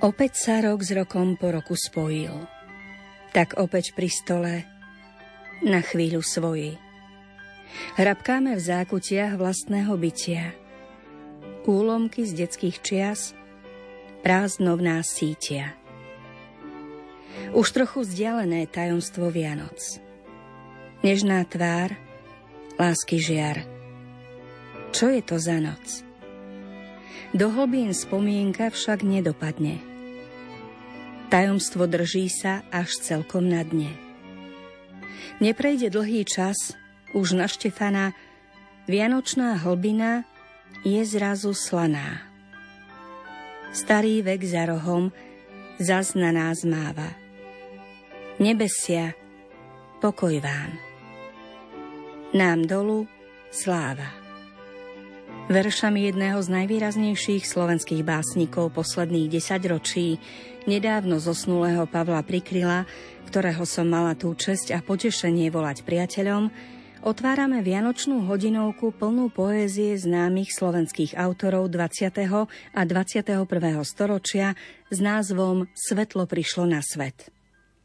Opäť sa rok s rokom po roku spojil. Tak opäť pri stole na chvíľu svoji. Hrabkáme v zákutiach vlastného bytia. Úlomky z detských čias prázdno sítia. Už trochu vzdialené tajomstvo Vianoc. Nežná tvár, lásky žiar. Čo je to za noc? Do hlbín spomienka však nedopadne – Tajomstvo drží sa až celkom na dne. Neprejde dlhý čas, už na Štefana, Vianočná hlbina je zrazu slaná. Starý vek za rohom zas na nás máva. Nebesia, pokoj vám. Nám dolu sláva. Veršami jedného z najvýraznejších slovenských básnikov posledných desaťročí, nedávno zosnulého Pavla Prikryla, ktorého som mala tú česť a potešenie volať priateľom, otvárame Vianočnú hodinovku plnú poézie známych slovenských autorov 20. a 21. storočia s názvom Svetlo prišlo na svet.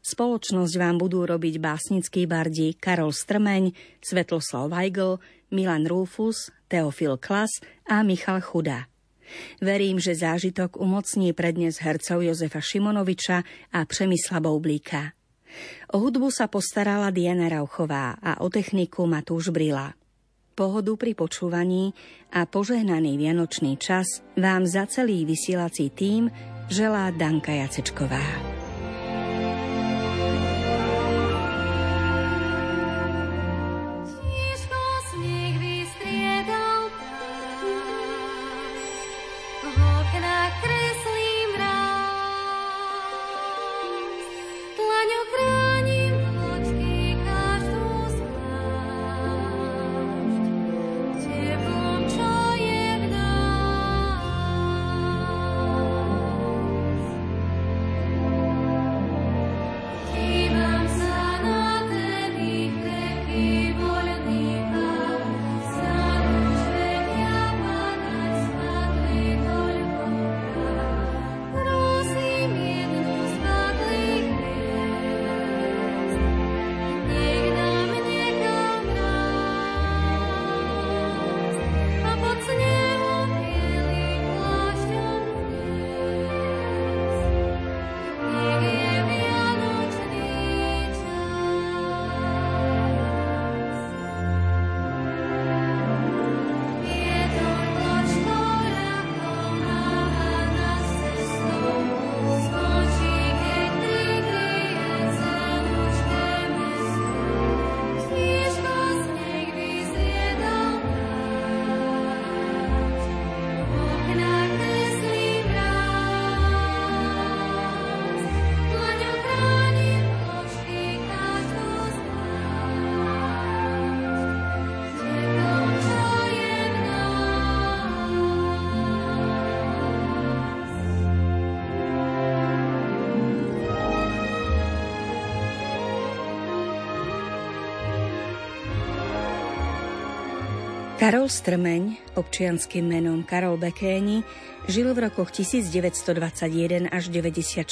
Spoločnosť vám budú robiť básnickí bardi Karol Strmeň, Svetloslav Weigl, Milan Rufus, Teofil Klas a Michal Chuda. Verím, že zážitok umocní prednes hercov Jozefa Šimonoviča a Přemysla Boublíka. O hudbu sa postarala Diana Rauchová a o techniku Matúš Brila. Pohodu pri počúvaní a požehnaný vianočný čas vám za celý vysielací tým želá Danka Jacečková. Karol Strmeň, občianským menom Karol Bekéni, žil v rokoch 1921 až 94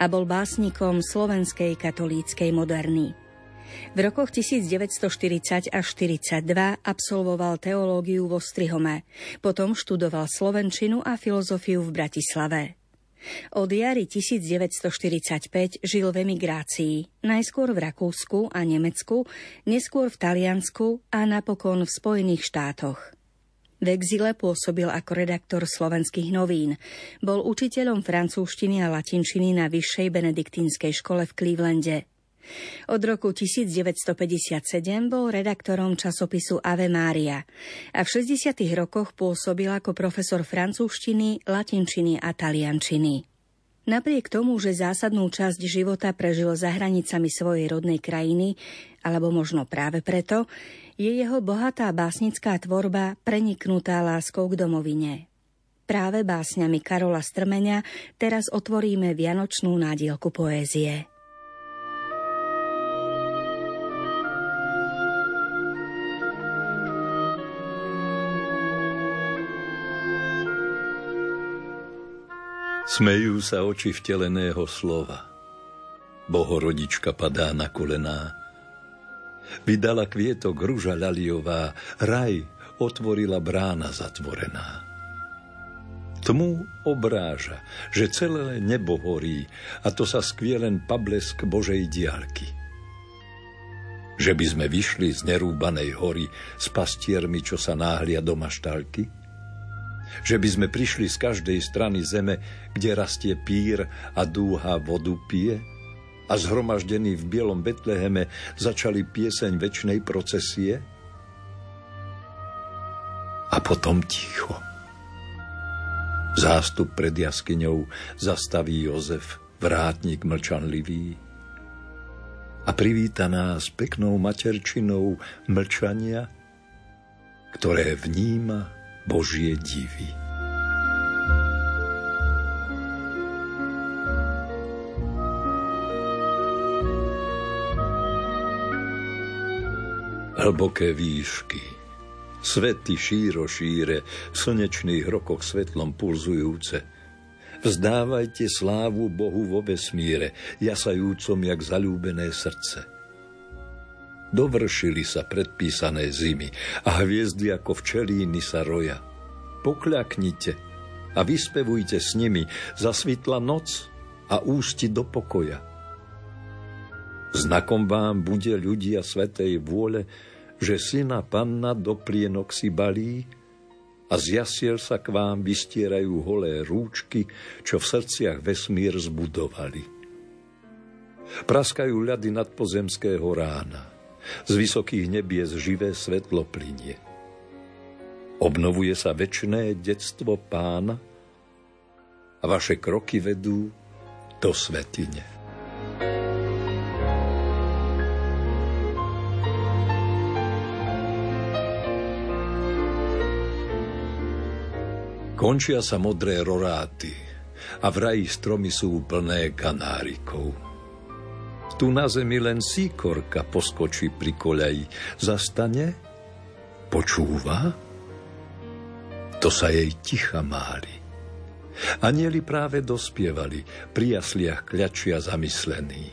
a bol básnikom slovenskej katolíckej moderny. V rokoch 1940 až 42 absolvoval teológiu vo Strihome, potom študoval slovenčinu a filozofiu v Bratislave. Od jary 1945 žil v emigrácii, najskôr v Rakúsku a Nemecku, neskôr v Taliansku a napokon v Spojených štátoch. V exile pôsobil ako redaktor slovenských novín. Bol učiteľom francúzštiny a latinčiny na vyššej benediktínskej škole v Clevelande. Od roku 1957 bol redaktorom časopisu Ave Maria a v 60. rokoch pôsobil ako profesor francúzštiny, latinčiny a taliančiny. Napriek tomu, že zásadnú časť života prežil za hranicami svojej rodnej krajiny, alebo možno práve preto, je jeho bohatá básnická tvorba preniknutá láskou k domovine. Práve básňami Karola Strmeňa teraz otvoríme vianočnú nádielku poézie. Smejú sa oči vteleného slova. Bohorodička padá na kolená. Vydala kvietok rúža ľaliová, raj otvorila brána zatvorená. Tmu obráža, že celé nebo horí a to sa skvie len pablesk Božej diálky. Že by sme vyšli z nerúbanej hory s pastiermi, čo sa náhlia do maštalky? Že by sme prišli z každej strany zeme, kde rastie pír a dúha vodu pije? A zhromaždení v bielom Betleheme začali pieseň väčšnej procesie? A potom ticho. Zástup pred jaskyňou zastaví Jozef, vrátnik mlčanlivý. A privíta nás peknou materčinou mlčania, ktoré vníma Božie divy. Hlboké výšky, svety šíro šíre, v slnečných rokoch svetlom pulzujúce. Vzdávajte slávu Bohu vo vesmíre, jasajúcom jak zalúbené srdce – Dovršili sa predpísané zimy a hviezdy ako včelíny sa roja. Pokľaknite a vyspevujte s nimi, zasvitla noc a ústi do pokoja. Znakom vám bude ľudia svetej vôle, že syna panna do plienok si balí a z jasiel sa k vám vystierajú holé rúčky, čo v srdciach vesmír zbudovali. Praskajú ľady nadpozemského rána – z vysokých nebies živé svetlo plinie. Obnovuje sa väčšné detstvo pána a vaše kroky vedú do svetine. Končia sa modré roráty a v raji stromy sú plné kanárikov. Tu na zemi len síkorka poskočí pri koľaji. Zastane, počúva, to sa jej ticha máli. Anieli práve dospievali, pri jasliach kľačia zamyslení.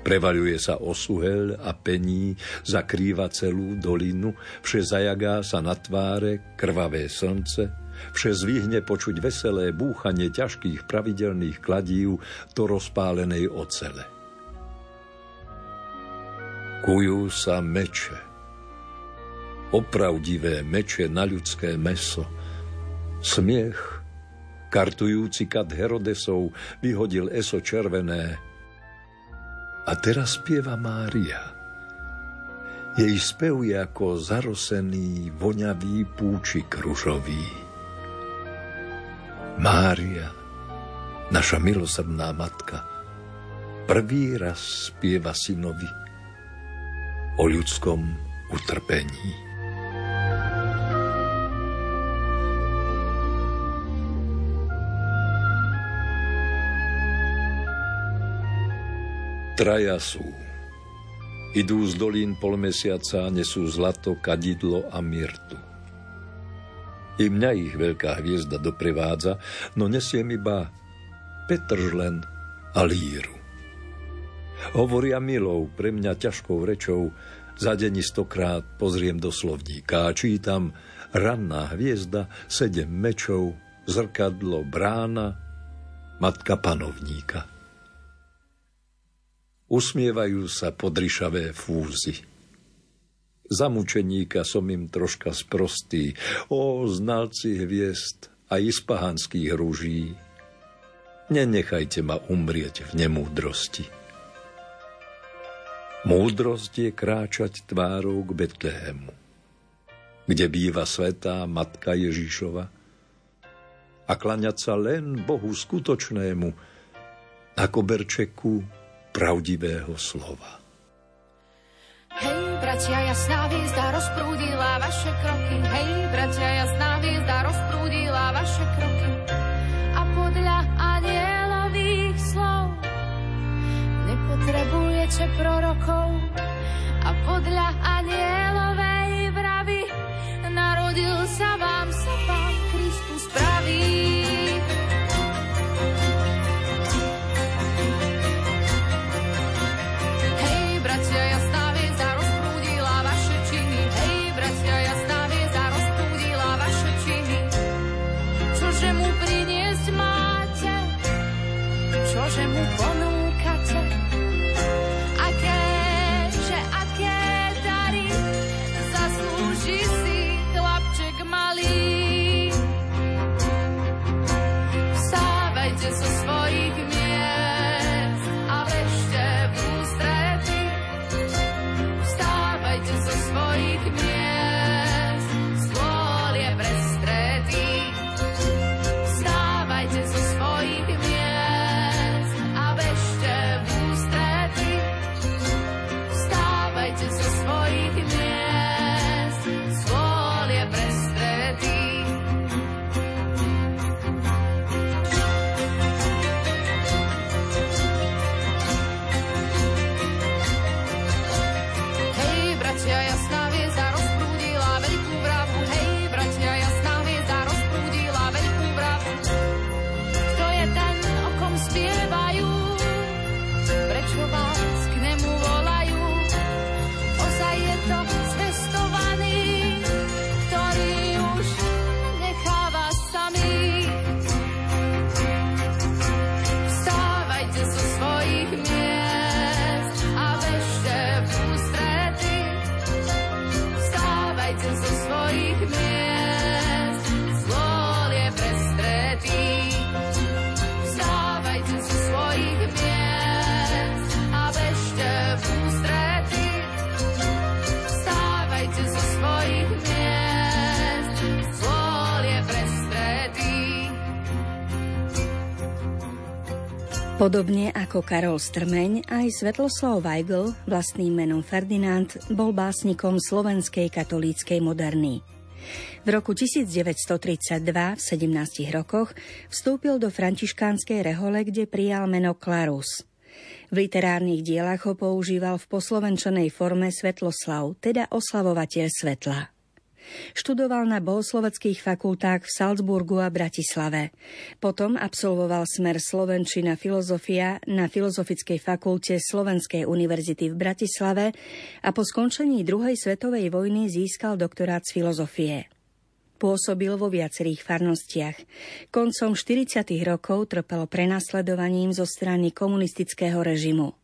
Prevaľuje sa osuhel a pení, zakrýva celú dolinu, vše zajagá sa na tváre, krvavé slnce, vše zvihne počuť veselé búchanie ťažkých pravidelných kladív do rozpálenej ocele. Kujú sa meče. Opravdivé meče na ľudské meso. Smiech, kartujúci kat Herodesov, vyhodil eso červené. A teraz spieva Mária. Jej spev je ako zarosený, voňavý púčik ružový. Mária, naša milosrdná matka, prvý raz spieva synovi o ľudskom utrpení. Traja sú. Idú z dolín polmesiaca, nesú zlato, kadidlo a mirtu. I mňa ich veľká hviezda doprevádza, no nesiem iba Petržlen a líru. Hovoria milou, pre mňa ťažkou rečou, za deň stokrát pozriem do slovníka a čítam ranná hviezda, sedem mečov, zrkadlo, brána, matka panovníka. Usmievajú sa podryšavé fúzy. Za mučeníka som im troška sprostý, o znalci hviezd a ispahanských rúží. Nenechajte ma umrieť v nemúdrosti. Múdrosť je kráčať tvárou k Betlehemu, kde býva svetá Matka Ježišova a klaňať sa len Bohu skutočnému ako berčeku pravdivého slova. Hej, bratia, jasná hviezda rozprúdila vaše kroky. Hej, bratia, jasná hviezda rozprúdila vaše kroky. Nepotrebujete prorokov a podľa anielovej vravy narodil sa vám Podobne ako Karol Strmeň, aj Svetloslav Weigl, vlastným menom Ferdinand, bol básnikom slovenskej katolíckej moderny. V roku 1932, v 17 rokoch, vstúpil do františkánskej rehole, kde prijal meno Klarus. V literárnych dielach ho používal v poslovenčenej forme Svetloslav, teda oslavovateľ svetla. Študoval na bohosloveckých fakultách v Salzburgu a Bratislave. Potom absolvoval smer Slovenčina filozofia na Filozofickej fakulte Slovenskej univerzity v Bratislave a po skončení druhej svetovej vojny získal doktorát z filozofie. Pôsobil vo viacerých farnostiach. Koncom 40. rokov trpelo prenasledovaním zo strany komunistického režimu.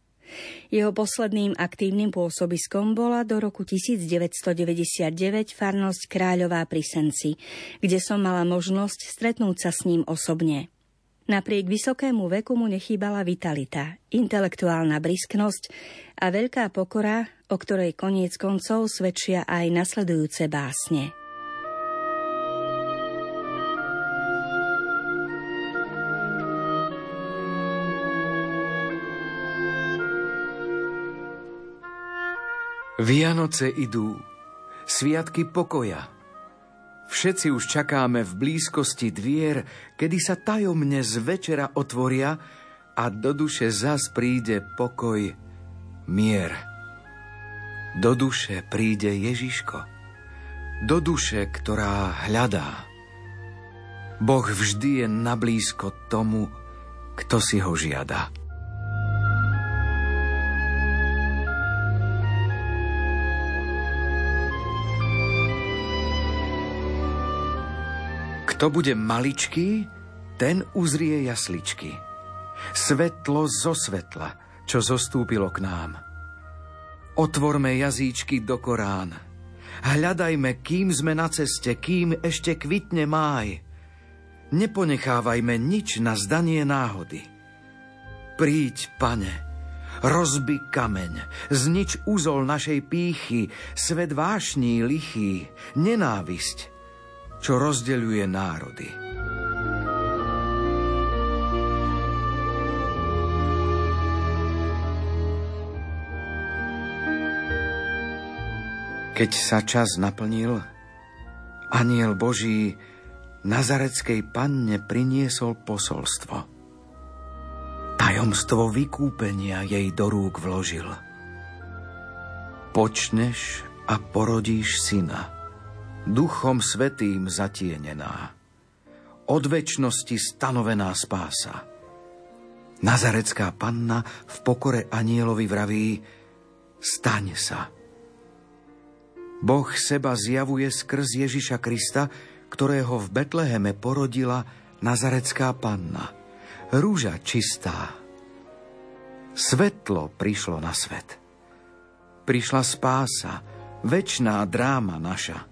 Jeho posledným aktívnym pôsobiskom bola do roku 1999 farnosť Kráľová pri Senci, kde som mala možnosť stretnúť sa s ním osobne. Napriek vysokému veku mu nechýbala vitalita, intelektuálna brisknosť a veľká pokora, o ktorej koniec koncov svedčia aj nasledujúce básne. Vianoce idú, sviatky pokoja. Všetci už čakáme v blízkosti dvier, kedy sa tajomne z večera otvoria a do duše zas príde pokoj, mier. Do duše príde Ježiško, do duše, ktorá hľadá. Boh vždy je nablízko tomu, kto si ho žiada. Kto bude maličký, ten uzrie jasličky. Svetlo zo svetla, čo zostúpilo k nám. Otvorme jazyčky do Korán. Hľadajme, kým sme na ceste, kým ešte kvitne máj. Neponechávajme nič na zdanie náhody. Príď, pane, rozbi kameň, znič úzol našej pýchy, svet vášní lichý, nenávisť, čo rozdeľuje národy. Keď sa čas naplnil, aniel Boží Nazareckej panne priniesol posolstvo. Tajomstvo vykúpenia jej do rúk vložil. Počneš a porodíš syna – Duchom Svetým zatienená, od väčšnosti stanovená spása. Nazarecká panna v pokore anielovi vraví, staň sa. Boh seba zjavuje skrz Ježiša Krista, ktorého v Betleheme porodila Nazarecká panna, rúža čistá. Svetlo prišlo na svet. Prišla spása, väčná dráma naša –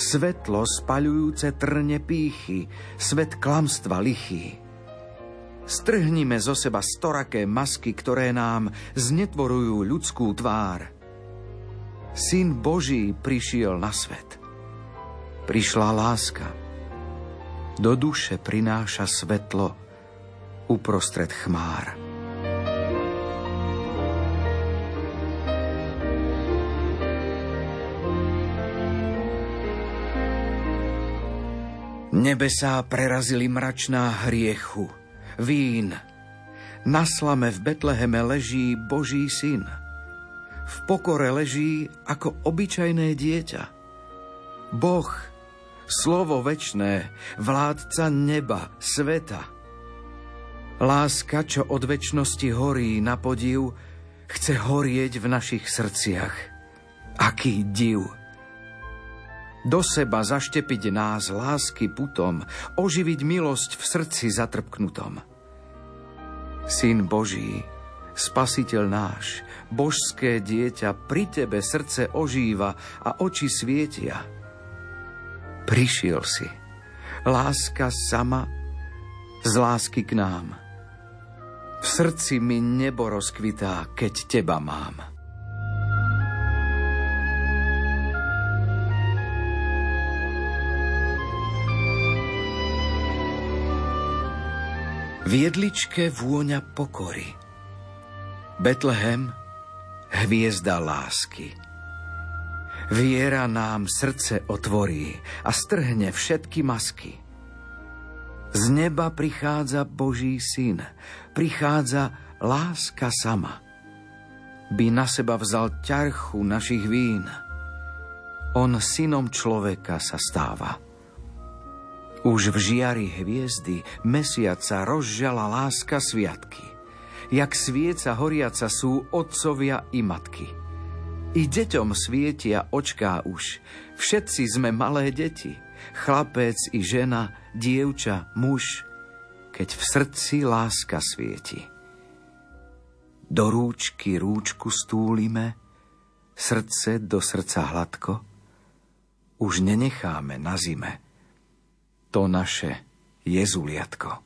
svetlo spaľujúce trne pýchy, svet klamstva lichý. Strhnime zo seba storaké masky, ktoré nám znetvorujú ľudskú tvár. Syn Boží prišiel na svet. Prišla láska. Do duše prináša svetlo uprostred chmár. Nebesá prerazili mračná hriechu, vín. Na slame v Betleheme leží Boží syn. V pokore leží ako obyčajné dieťa. Boh, slovo večné, vládca neba, sveta. Láska, čo od večnosti horí na podiv, chce horieť v našich srdciach. Aký div! Do seba zaštepiť nás lásky putom, oživiť milosť v srdci zatrpknutom. Syn Boží, spasiteľ náš, božské dieťa, pri tebe srdce ožíva a oči svietia. Prišiel si. Láska sama z lásky k nám. V srdci mi nebo rozkvitá, keď teba mám. V jedličke vôňa pokory. Betlehem, hviezda lásky. Viera nám srdce otvorí a strhne všetky masky. Z neba prichádza Boží syn, prichádza láska sama. By na seba vzal ťarchu našich vín. On synom človeka sa stáva. Už v žiari hviezdy mesiaca rozžala láska sviatky. Jak svieca horiaca sú otcovia i matky. I deťom svietia očká už. Všetci sme malé deti. Chlapec i žena, dievča, muž. Keď v srdci láska svieti. Do rúčky rúčku stúlime, srdce do srdca hladko. Už nenecháme na zime to naše jezuliatko.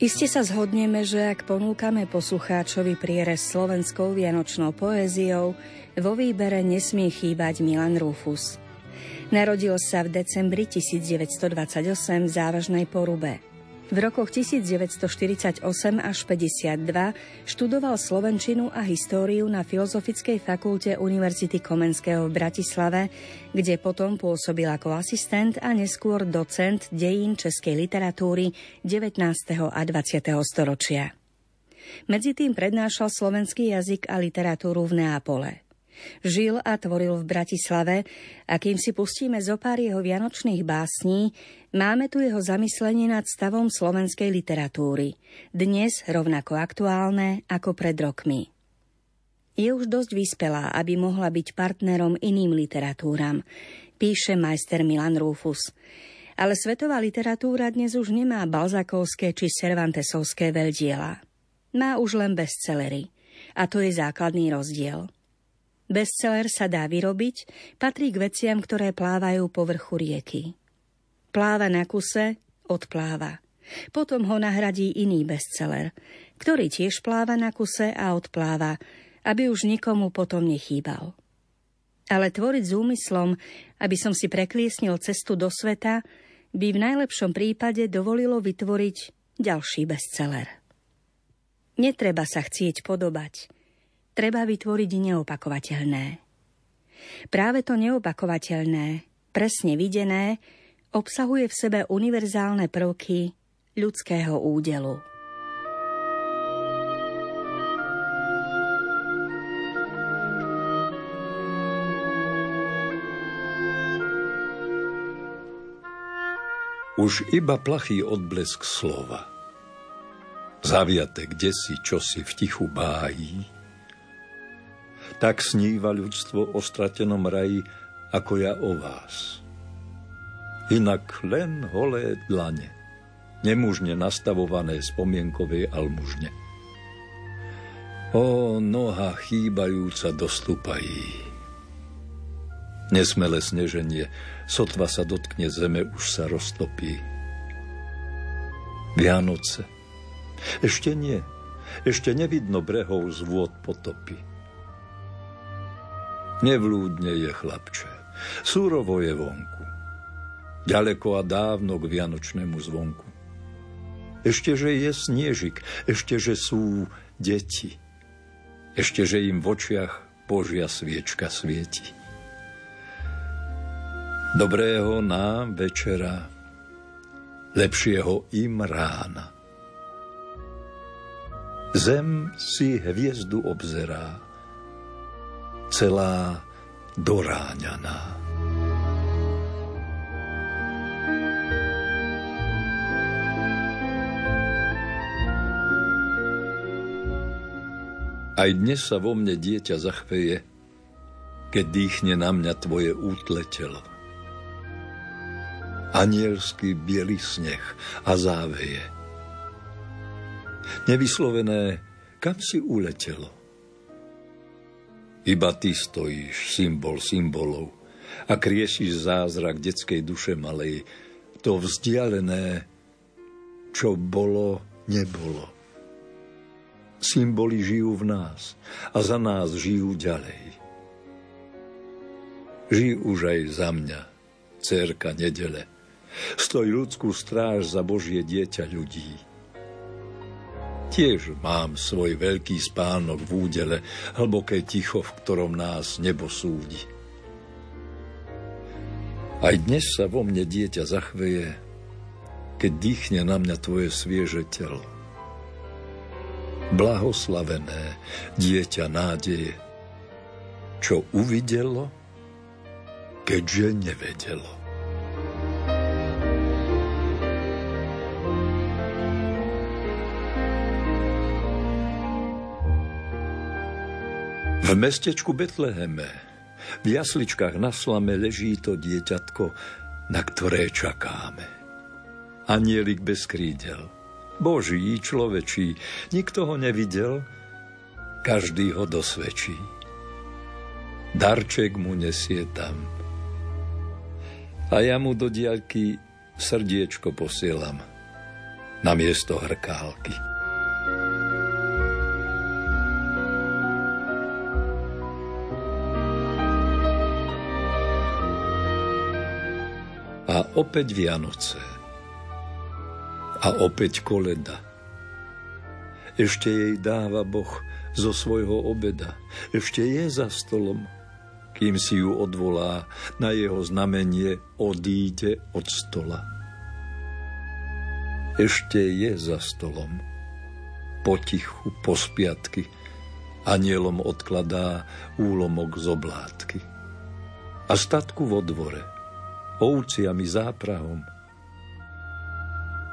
Iste sa zhodneme, že ak ponúkame poslucháčovi prierez slovenskou vianočnou poéziou, vo výbere nesmie chýbať Milan Rufus. Narodil sa v decembri 1928 v závažnej porube. V rokoch 1948 až 52 študoval slovenčinu a históriu na Filozofickej fakulte Univerzity Komenského v Bratislave, kde potom pôsobil ako asistent a neskôr docent dejín českej literatúry 19. a 20. storočia. Medzi tým prednášal slovenský jazyk a literatúru v Neapole. Žil a tvoril v Bratislave a kým si pustíme zo pár jeho vianočných básní, máme tu jeho zamyslenie nad stavom slovenskej literatúry, dnes rovnako aktuálne ako pred rokmi. Je už dosť vyspelá, aby mohla byť partnerom iným literatúram, píše majster Milan Rufus. Ale svetová literatúra dnes už nemá balzakovské či cervantesovské veľdiela. Má už len bestsellery. A to je základný rozdiel – Bestseller sa dá vyrobiť, patrí k veciam, ktoré plávajú po vrchu rieky. Pláva na kuse, odpláva. Potom ho nahradí iný bestseller, ktorý tiež pláva na kuse a odpláva, aby už nikomu potom nechýbal. Ale tvoriť s úmyslom, aby som si prekliesnil cestu do sveta, by v najlepšom prípade dovolilo vytvoriť ďalší bestseller. Netreba sa chcieť podobať – treba vytvoriť neopakovateľné. Práve to neopakovateľné, presne videné, obsahuje v sebe univerzálne prvky ľudského údelu. Už iba plachý odblesk slova. Zaviate kde si, čo si v tichu bájí. Tak sníva ľudstvo o stratenom raji, ako ja o vás. Inak len holé dlane, nemužne nastavované spomienkovej almužne. O, noha chýbajúca do stupají Nesmelé sneženie, sotva sa dotkne zeme, už sa roztopí. Vianoce. Ešte nie. Ešte nevidno brehov z vôd potopy. Nevlúdne je chlapče. Súrovo je vonku. Ďaleko a dávno k vianočnému zvonku. Ešte, že je sniežik, ešte, že sú deti. Ešte, že im v očiach Božia sviečka svieti. Dobrého nám večera, lepšieho im rána. Zem si hviezdu obzerá, celá doráňaná. Aj dnes sa vo mne dieťa zachveje, keď dýchne na mňa tvoje útle telo anielský biely sneh a záveje. Nevyslovené, kam si uletelo? Iba ty stojíš, symbol symbolov, a kriešíš zázrak detskej duše malej, to vzdialené, čo bolo, nebolo. Symboly žijú v nás a za nás žijú ďalej. Žij už aj za mňa, cerka nedele, Stoj ľudskú stráž za Božie dieťa ľudí. Tiež mám svoj veľký spánok v údele, hlboké ticho, v ktorom nás nebo súdi. Aj dnes sa vo mne dieťa zachveje, keď dýchne na mňa tvoje svieže telo. Blahoslavené dieťa nádeje, čo uvidelo, keďže nevedelo. V mestečku Betleheme, v jasličkách na slame leží to dieťatko, na ktoré čakáme. Anielik bez krídel, boží, človečí, nikto ho nevidel, každý ho dosvedčí. Darček mu nesie tam. A ja mu do diaľky srdiečko posielam na miesto hrkálky. A opäť Vianoce. A opäť koleda. Ešte jej dáva Boh zo svojho obeda. Ešte je za stolom, kým si ju odvolá, na jeho znamenie odíde od stola. Ešte je za stolom, potichu, po spiatky, anielom odkladá úlomok z oblátky. A statku vo dvore – ovciami záprahom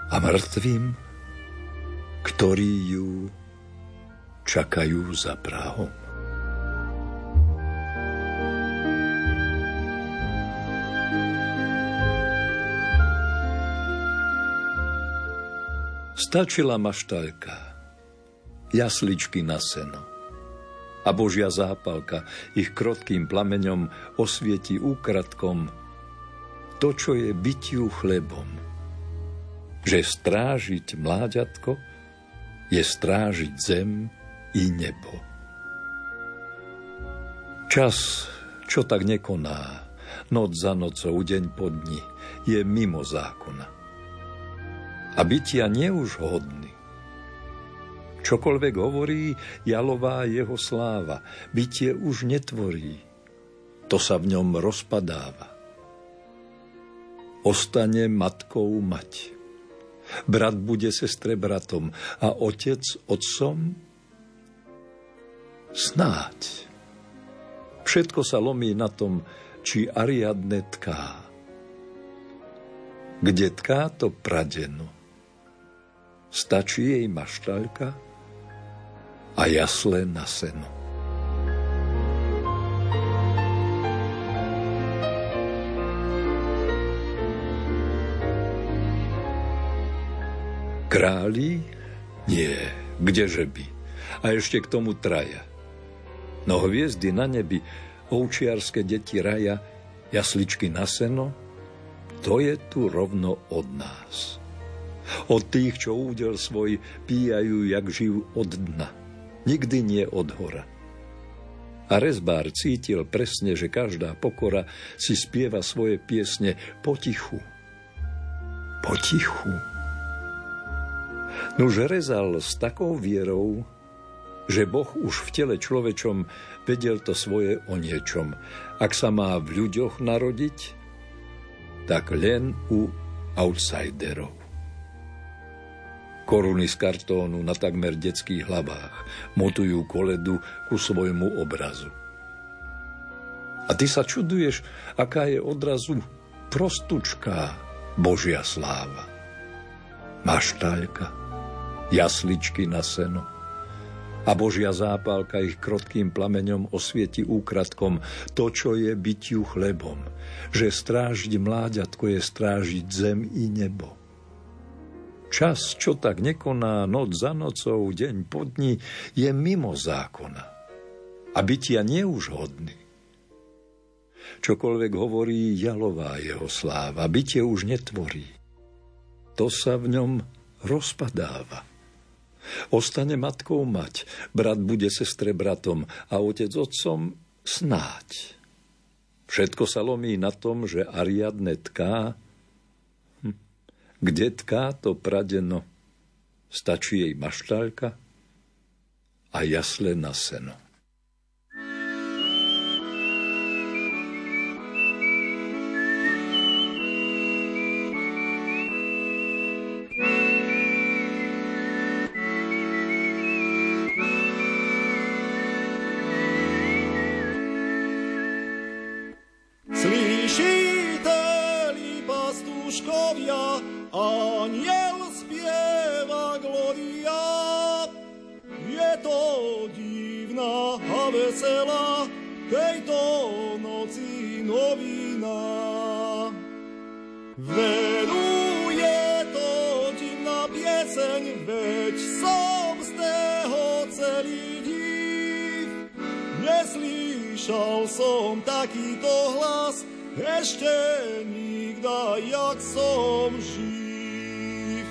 a mŕtvým, ktorí ju čakajú za Prahom. Stačila maštaľka, jasličky na seno a Božia zápalka ich krotkým plameňom osvieti úkratkom to, čo je bytiu chlebom. Že strážiť mláďatko je strážiť zem i nebo. Čas, čo tak nekoná, noc za nocou, deň po dni, je mimo zákona. A bytia neúž hodný. Čokoľvek hovorí, jalová jeho sláva, bytie už netvorí, to sa v ňom rozpadáva. Ostane matkou mať. Brat bude sestre bratom a otec otcom? Snáď. Všetko sa lomí na tom, či Ariadne tká. Kde tká to pradeno? Stačí jej maštaľka a jasle na seno. Králi? Nie, kdeže by. A ešte k tomu traja. No hviezdy na nebi, ovčiarske deti raja, jasličky na seno, to je tu rovno od nás. Od tých, čo údel svoj píjajú, jak žijú od dna. Nikdy nie od hora. A rezbár cítil presne, že každá pokora si spieva svoje piesne potichu. Potichu. Nuž rezal s takou vierou, že Boh už v tele človečom vedel to svoje o niečom. Ak sa má v ľuďoch narodiť, tak len u outsiderov. Koruny z kartónu na takmer detských hlavách motujú koledu ku svojmu obrazu. A ty sa čuduješ, aká je odrazu prostučká Božia sláva. Maštaľka, jasličky na seno. A Božia zápalka ich krotkým plameňom osvieti úkratkom to, čo je bytiu chlebom, že strážiť mláďatko je strážiť zem i nebo. Čas, čo tak nekoná noc za nocou, deň po dni, je mimo zákona. A bytia nie už hodný. Čokoľvek hovorí jalová jeho sláva, bytie už netvorí. To sa v ňom rozpadáva. Ostane matkou mať, brat bude sestre bratom a otec otcom snáď. Všetko sa lomí na tom, že Ariadne tká. Hm. Kde tká to pradeno? Stačí jej maštalka a jasle na seno. Učiteli pastuszkowie, aniel śpiewa gloria. Je to dziwna, a wesela, tej to nocy nowina. Weruje to dziwna pieseń, weź sam z tego celi div, Nie słyszał som takýto hlas, ešte nikda, jak som živ.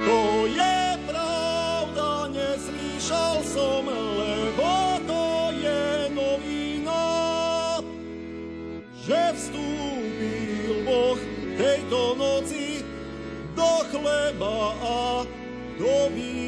To je pravda, neslyšal som, lebo to je novina, že vstúpil Boh tejto noci do chleba a do vína.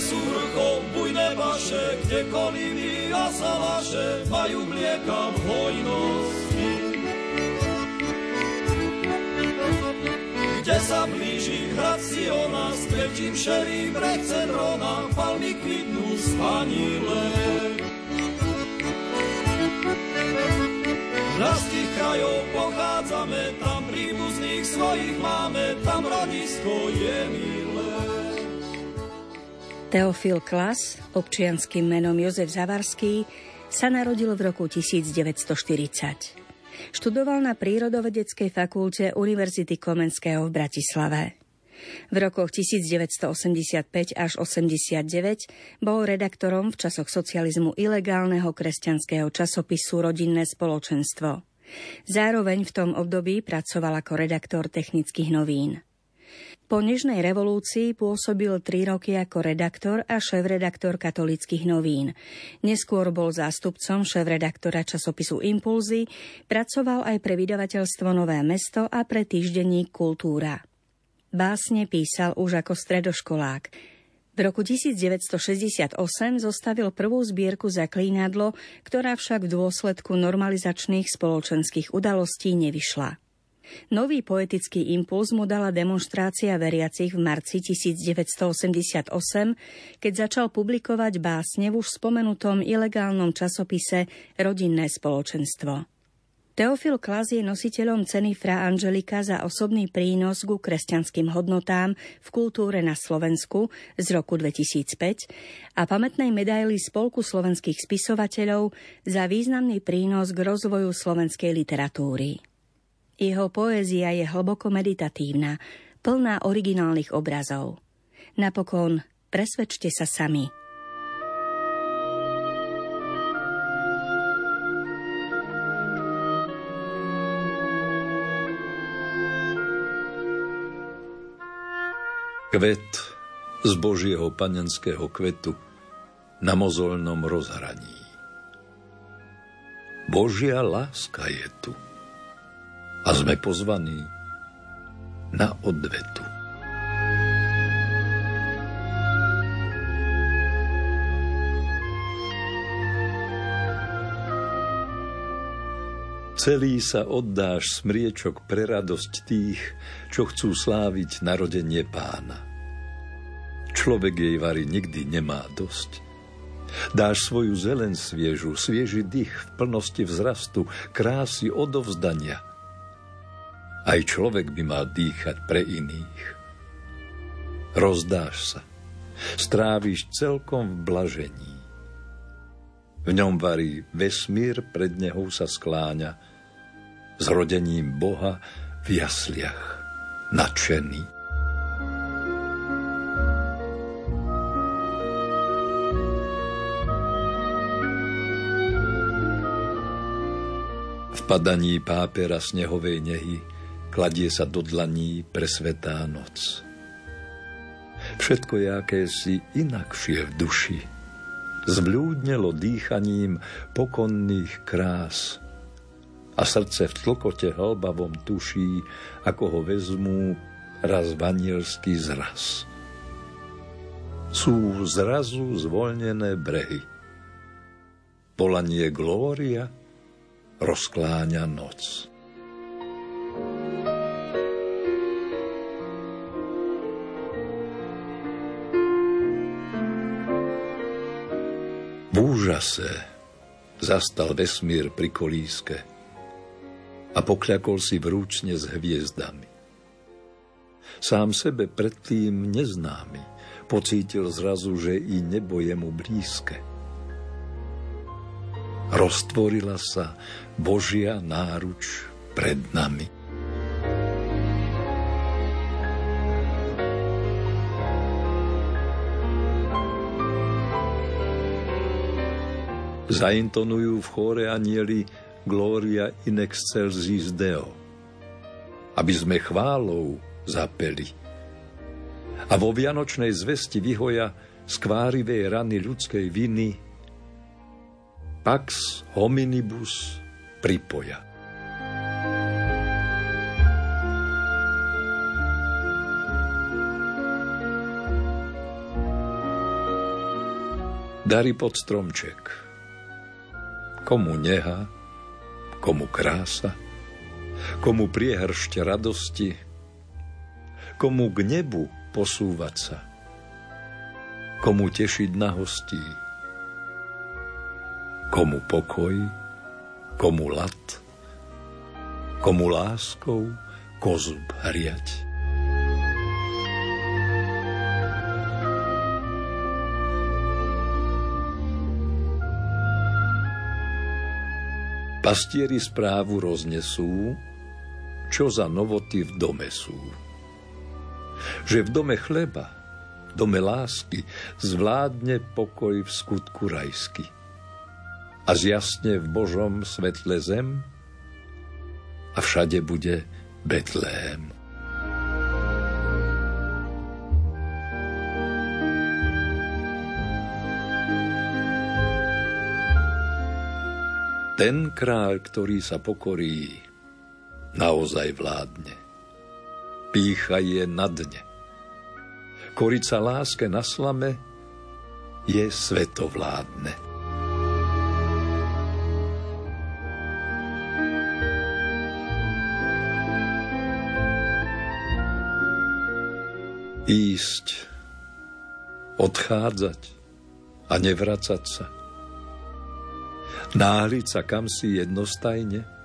sú vrchom bujné vaše, kde kolivy a salaše majú mlieka v hojnosti. Kde sa blíži hrad Siona, s tretím šerým rechce drona, palmy kvitnú spanile. Z tých krajov pochádza same, tam príbuzných svojich máme, tam rodisko je milé. Teofil Klas, občianským menom Jozef Zavarský, sa narodil v roku 1940. Študoval na Prírodovedeckej fakulte Univerzity Komenského v Bratislave. V rokoch 1985 až 89 bol redaktorom v časoch socializmu ilegálneho kresťanského časopisu Rodinné spoločenstvo. Zároveň v tom období pracoval ako redaktor technických novín. Po Nežnej revolúcii pôsobil tri roky ako redaktor a šéf-redaktor katolických novín. Neskôr bol zástupcom šéf-redaktora časopisu Impulzy, pracoval aj pre vydavateľstvo Nové mesto a pre týždenník Kultúra. Básne písal už ako stredoškolák. V roku 1968 zostavil prvú zbierku Zaklínadlo, ktorá však v dôsledku normalizačných spoločenských udalostí nevyšla. Nový poetický impuls mu dala demonstrácia veriacich v marci 1988, keď začal publikovať básne v už spomenutom ilegálnom časopise Rodinné spoločenstvo. Teofil Klas je nositeľom ceny Fra Angelika za osobný prínos ku kresťanským hodnotám v kultúre na Slovensku z roku 2005 a pamätnej medaily Spolku slovenských spisovateľov za významný prínos k rozvoju slovenskej literatúry. Jeho poézia je hlboko meditatívna, plná originálnych obrazov. Napokon presvedčte sa sami. Kvet z Božieho panenského kvetu na mozolnom rozhraní. Božia láska je tu a sme pozvaní na odvetu. Celý sa oddáš smriečok pre radosť tých, čo chcú sláviť narodenie pána. Človek jej vary nikdy nemá dosť. Dáš svoju zelen sviežu, svieži dých v plnosti vzrastu, krásy odovzdania – aj človek by mal dýchať pre iných. Rozdáš sa, stráviš celkom v blažení. V ňom varí vesmír, pred neho sa skláňa, s rodením Boha v jasliach nadšený. V padaní pápera snehovej nehy kladie sa do dlaní presvetá noc. Všetko je akési inakšie v duši. Zvľúdnelo dýchaním pokonných krás a srdce v tlkote hlbavom tuší, ako ho vezmú raz vanielský zraz. Sú zrazu zvolnené brehy. Polanie glória rozkláňa noc. V úžase zastal vesmír pri kolíske a pokľakol si vrúčne s hviezdami. Sám sebe predtým neznámy pocítil zrazu, že i nebo je mu blízke. Roztvorila sa Božia náruč pred nami. Zaintonujú v chóre anieli Gloria in excelsis Deo, aby sme chválou zapeli. A vo vianočnej zvesti vyhoja skvárivej rany ľudskej viny Pax hominibus pripoja. Dary pod stromček komu neha, komu krása, komu priehršť radosti, komu k nebu posúvať sa, komu tešiť na hostí, komu pokoj, komu lat, komu láskou kozub hriať. Pastieri správu roznesú, čo za novoty v dome sú. Že v dome chleba, v dome lásky, zvládne pokoj v skutku rajsky. A zjasne v Božom svetle zem a všade bude Betlém. Ten kráľ, ktorý sa pokorí, naozaj vládne. Pícha je na dne. Korica láske na slame je svetovládne. Ísť, odchádzať a nevracať sa – náhliť sa kam si jednostajne,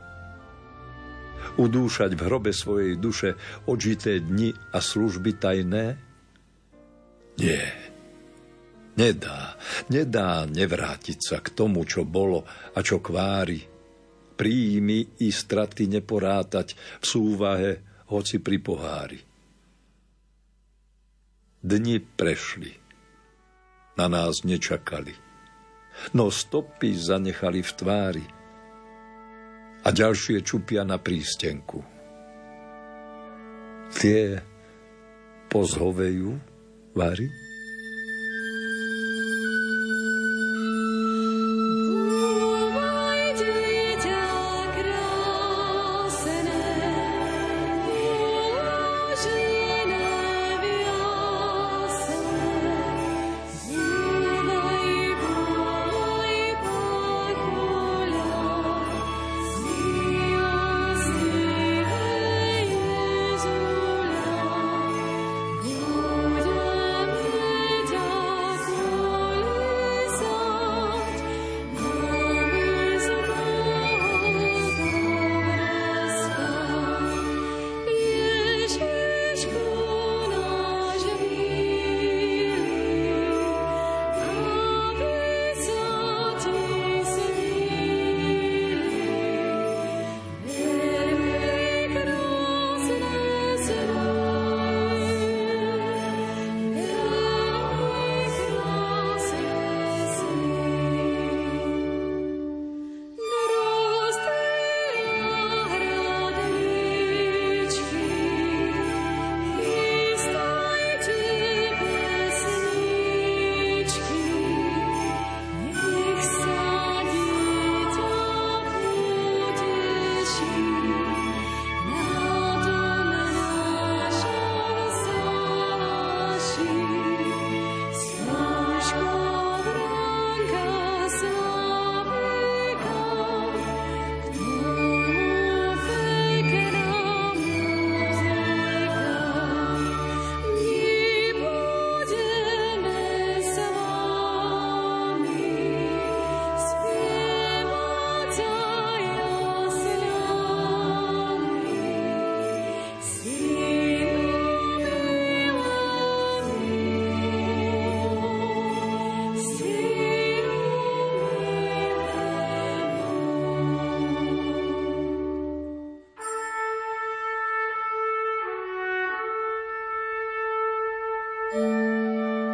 udúšať v hrobe svojej duše odžité dni a služby tajné? Nie, nedá, nedá nevrátiť sa k tomu, čo bolo a čo kvári. Príjmy i straty neporátať v súvahe, hoci pri pohári. Dni prešli, na nás nečakali no stopy zanechali v tvári a ďalšie čupia na prístenku. Tie pozhovejú vary? うん。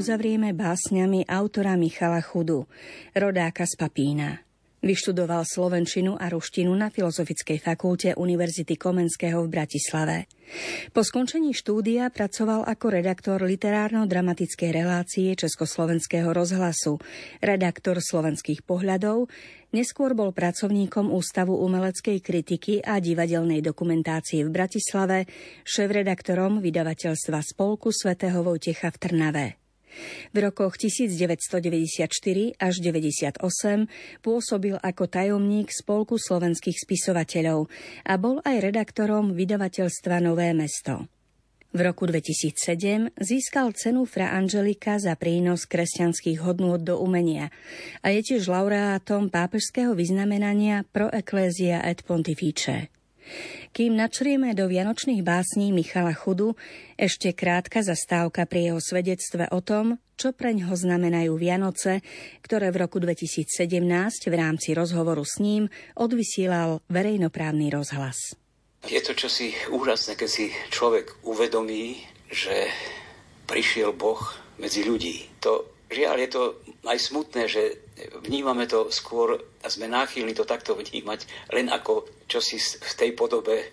Uzavrieme básňami autora Michala Chudu, rodáka z Papína. Vyštudoval slovenčinu a ruštinu na Filozofickej fakulte Univerzity Komenského v Bratislave. Po skončení štúdia pracoval ako redaktor literárno-dramatickej relácie Československého rozhlasu, redaktor slovenských pohľadov, Neskôr bol pracovníkom Ústavu umeleckej kritiky a divadelnej dokumentácie v Bratislave, šéf-redaktorom vydavateľstva Spolku svätého Vojtecha v Trnave. V rokoch 1994 až 98 pôsobil ako tajomník Spolku slovenských spisovateľov a bol aj redaktorom vydavateľstva Nové mesto. V roku 2007 získal cenu Fra Angelika za prínos kresťanských hodnôt do umenia a je tiež laureátom pápežského vyznamenania Pro Ecclesia et Pontifice. Kým načrieme do vianočných básní Michala Chudu, ešte krátka zastávka pri jeho svedectve o tom, čo preň ho znamenajú Vianoce, ktoré v roku 2017 v rámci rozhovoru s ním odvysielal verejnoprávny rozhlas. Je to čosi úžasné, keď si človek uvedomí, že prišiel Boh medzi ľudí. To, žiaľ, je to aj smutné, že vnímame to skôr a sme náchylní to takto vnímať len ako čosi v tej podobe eh,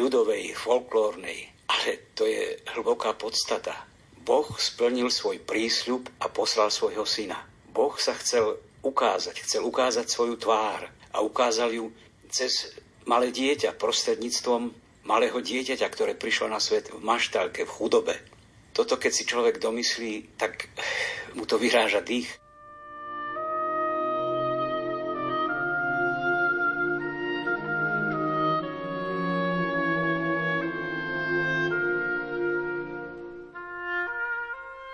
ľudovej, folklórnej. Ale to je hlboká podstata. Boh splnil svoj prísľub a poslal svojho syna. Boh sa chcel ukázať, chcel ukázať svoju tvár a ukázal ju cez malé dieťa prostredníctvom malého dieťaťa, ktoré prišlo na svet v maštalke, v chudobe. Toto, keď si človek domyslí, tak mu to vyráža dých.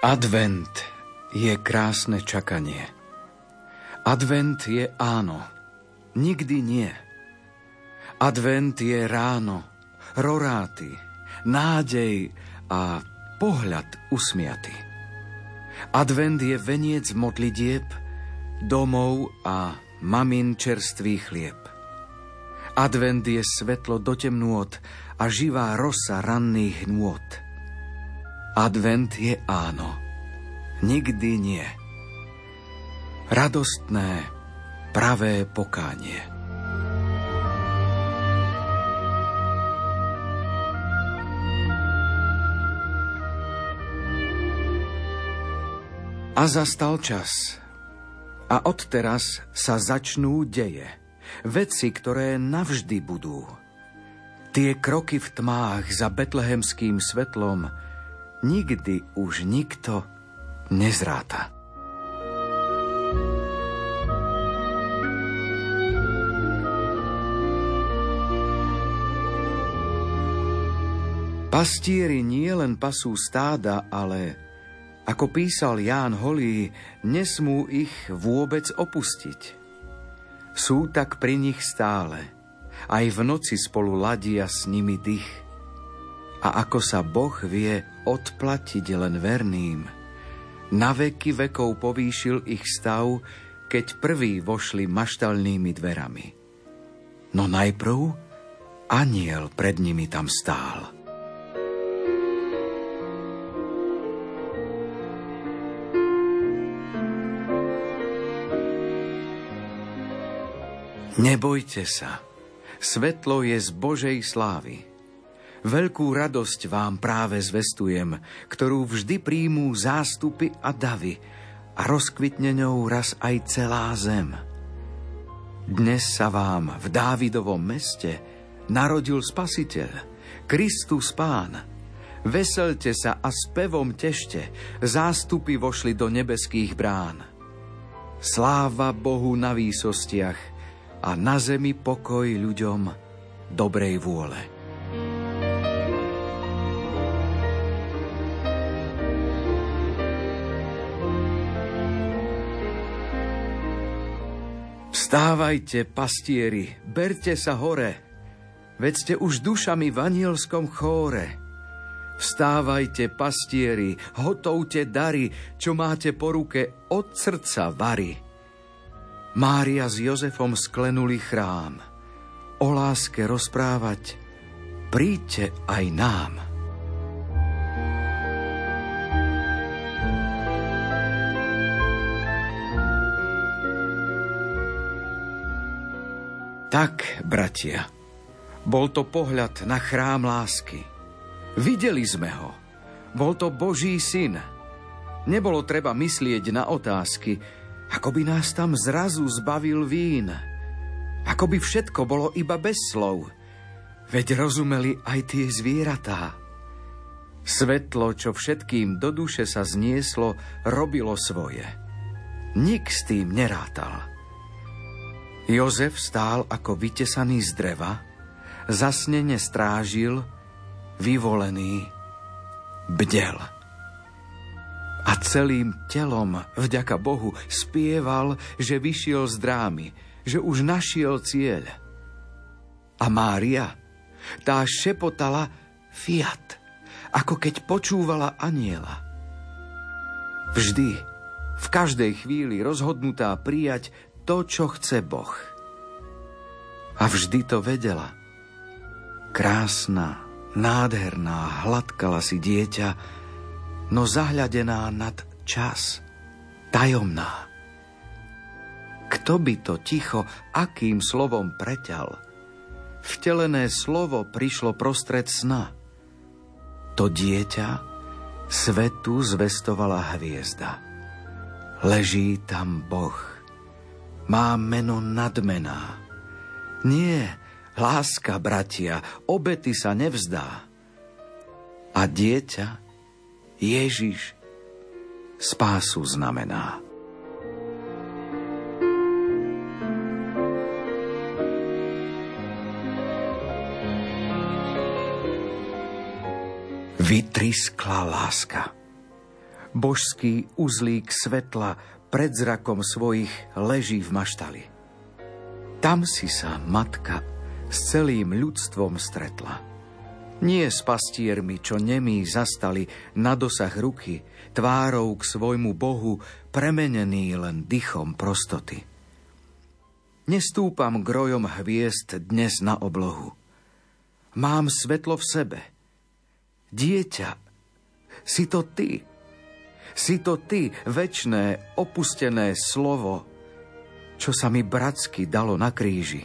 Advent je krásne čakanie. Advent je áno, nikdy nie. Advent je ráno, roráty, nádej a pohľad usmiaty. Advent je veniec modlitieb, domov a mamin čerstvý chlieb. Advent je svetlo do temnôt a živá rosa ranných nôt. Advent je áno, nikdy nie. Radostné, pravé pokánie. A zastal čas. A odteraz sa začnú deje. Veci, ktoré navždy budú. Tie kroky v tmách za betlehemským svetlom nikdy už nikto nezráta. Pastieri nie len pasú stáda, ale ako písal Ján Holý, nesmú ich vôbec opustiť. Sú tak pri nich stále, aj v noci spolu ladia s nimi dých. A ako sa Boh vie odplatiť len verným, na veky vekov povýšil ich stav, keď prví vošli maštalnými dverami. No najprv aniel pred nimi tam stál. Nebojte sa, svetlo je z Božej slávy. Veľkú radosť vám práve zvestujem, ktorú vždy príjmú zástupy a davy a rozkvitne ňou raz aj celá zem. Dnes sa vám v Dávidovom meste narodil Spasiteľ, Kristus Pán. Veselte sa a spevom tešte, zástupy vošli do nebeských brán. Sláva Bohu na výsostiach – a na zemi pokoj ľuďom dobrej vôle. Vstávajte, pastieri, berte sa hore, veď ste už dušami v anielskom chóre. Vstávajte, pastieri, hotovte dary, čo máte po ruke od srdca vary. Mária s Jozefom sklenuli chrám. O láske rozprávať, príďte aj nám. Tak, bratia, bol to pohľad na chrám lásky. Videli sme ho. Bol to Boží syn. Nebolo treba myslieť na otázky, ako by nás tam zrazu zbavil vín. Ako by všetko bolo iba bez slov. Veď rozumeli aj tie zvieratá. Svetlo, čo všetkým do duše sa znieslo, robilo svoje. Nik s tým nerátal. Jozef stál ako vytesaný z dreva, zasnene strážil, vyvolený, bdel. A celým telom, vďaka Bohu, spieval, že vyšiel z drámy, že už našiel cieľ. A Mária, tá šepotala fiat, ako keď počúvala aniela. Vždy, v každej chvíli rozhodnutá prijať to, čo chce Boh. A vždy to vedela. Krásna, nádherná, hladkala si dieťa, no zahľadená nad čas, tajomná. Kto by to ticho, akým slovom preťal? Vtelené slovo prišlo prostred sna. To dieťa svetu zvestovala hviezda. Leží tam Boh. Má meno nadmená. Nie, láska, bratia, obety sa nevzdá. A dieťa, Ježiš, spásu znamená. Vytriskla láska. Božský uzlík svetla pred zrakom svojich leží v maštali. Tam si sa matka s celým ľudstvom stretla. Nie s pastiermi, čo nemí zastali na dosah ruky, tvárou k svojmu Bohu, premenený len dychom prostoty. Nestúpam grojom hviezd dnes na oblohu. Mám svetlo v sebe – Dieťa, si to ty. Si to ty, večné, opustené slovo, čo sa mi bratsky dalo na kríži.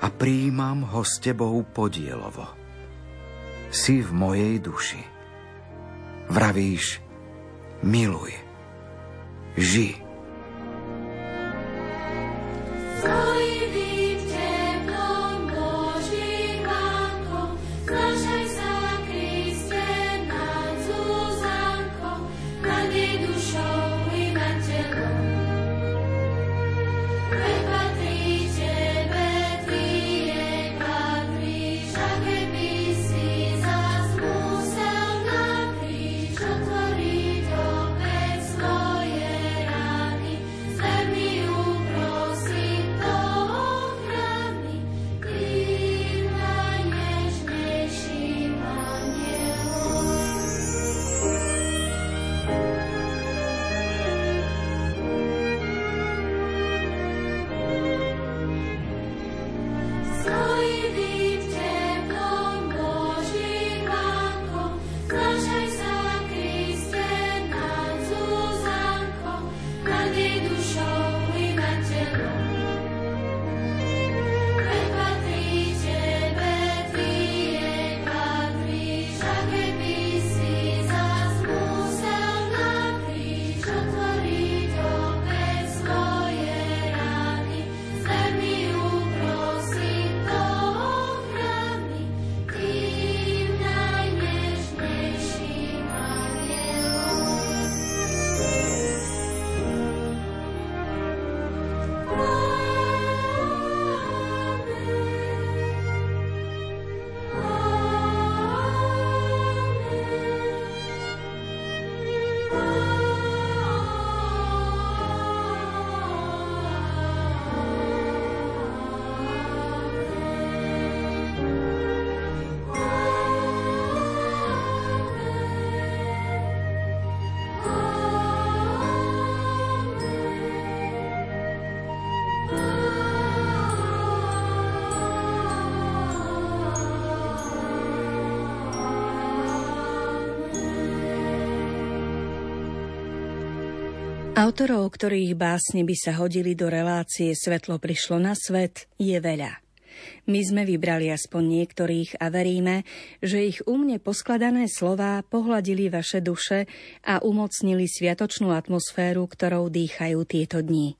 A príjmam ho s tebou podielovo. Si v mojej duši. Vravíš, miluj, ži. Autorov, ktorých básne by sa hodili do relácie Svetlo prišlo na svet, je veľa. My sme vybrali aspoň niektorých a veríme, že ich umne poskladané slová pohľadili vaše duše a umocnili sviatočnú atmosféru, ktorou dýchajú tieto dni.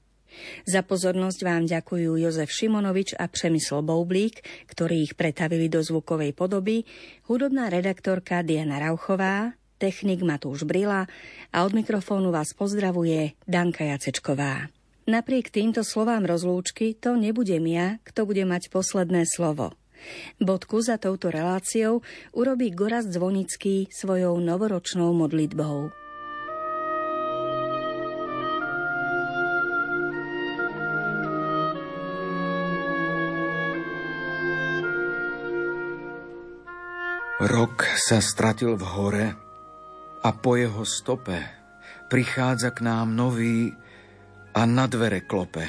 Za pozornosť vám ďakujú Jozef Šimonovič a Přemysl Boublík, ktorí ich pretavili do zvukovej podoby, hudobná redaktorka Diana Rauchová, technik Matúš Brila a od mikrofónu vás pozdravuje Danka Jacečková. Napriek týmto slovám rozlúčky to nebudem ja, kto bude mať posledné slovo. Bodku za touto reláciou urobí Goraz Zvonický svojou novoročnou modlitbou. Rok sa stratil v hore a po jeho stope prichádza k nám nový a na dvere klope.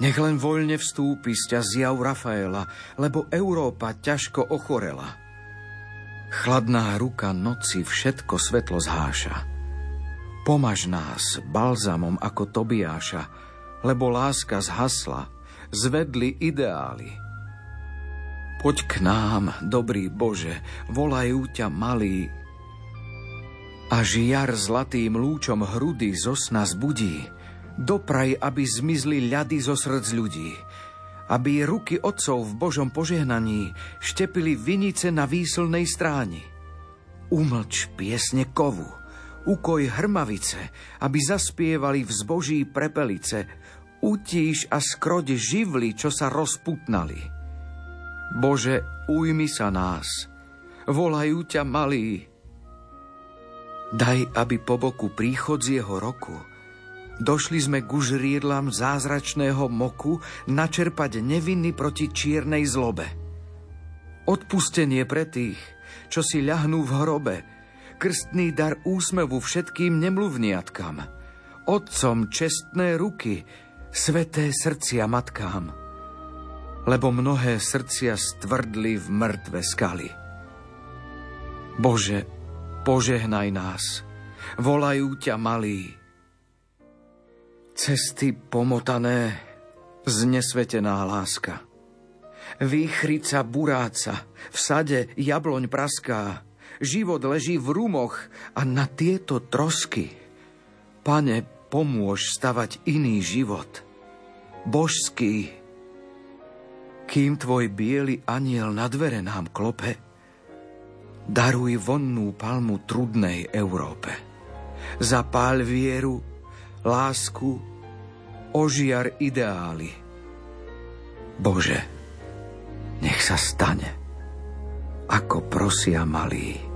Nech len voľne vstúpi z zjav Rafaela, lebo Európa ťažko ochorela. Chladná ruka noci všetko svetlo zháša. Pomaž nás balzamom ako Tobiáša, lebo láska zhasla, zvedli ideály. Poď k nám, dobrý Bože, volajú ťa malí. Až jar zlatým lúčom hrudy zo sna zbudí, dopraj, aby zmizli ľady zo srdc ľudí, aby ruky otcov v Božom požehnaní štepili vinice na výslnej stráni. Umlč piesne kovu, ukoj hrmavice, aby zaspievali v zboží prepelice, utíš a skroď živly, čo sa rozputnali. Bože, ujmi sa nás, volajú ťa malí. Daj, aby po boku príchodzieho roku došli sme ku žriedlam zázračného moku načerpať neviny proti čiernej zlobe. Odpustenie pre tých, čo si ľahnú v hrobe, krstný dar úsmevu všetkým nemluvniatkam, otcom čestné ruky, sveté srdcia matkám – lebo mnohé srdcia stvrdli v mŕtve skaly. Bože, požehnaj nás, volajú ťa malí. Cesty pomotané, znesvetená láska. Výchrica buráca, v sade jabloň praská, život leží v rumoch a na tieto trosky. Pane, pomôž stavať iný život. Božský, kým tvoj biely aniel na dvere nám klope, daruj vonnú palmu trudnej Európe. Zapál vieru, lásku, ožiar ideály. Bože, nech sa stane, ako prosia malí.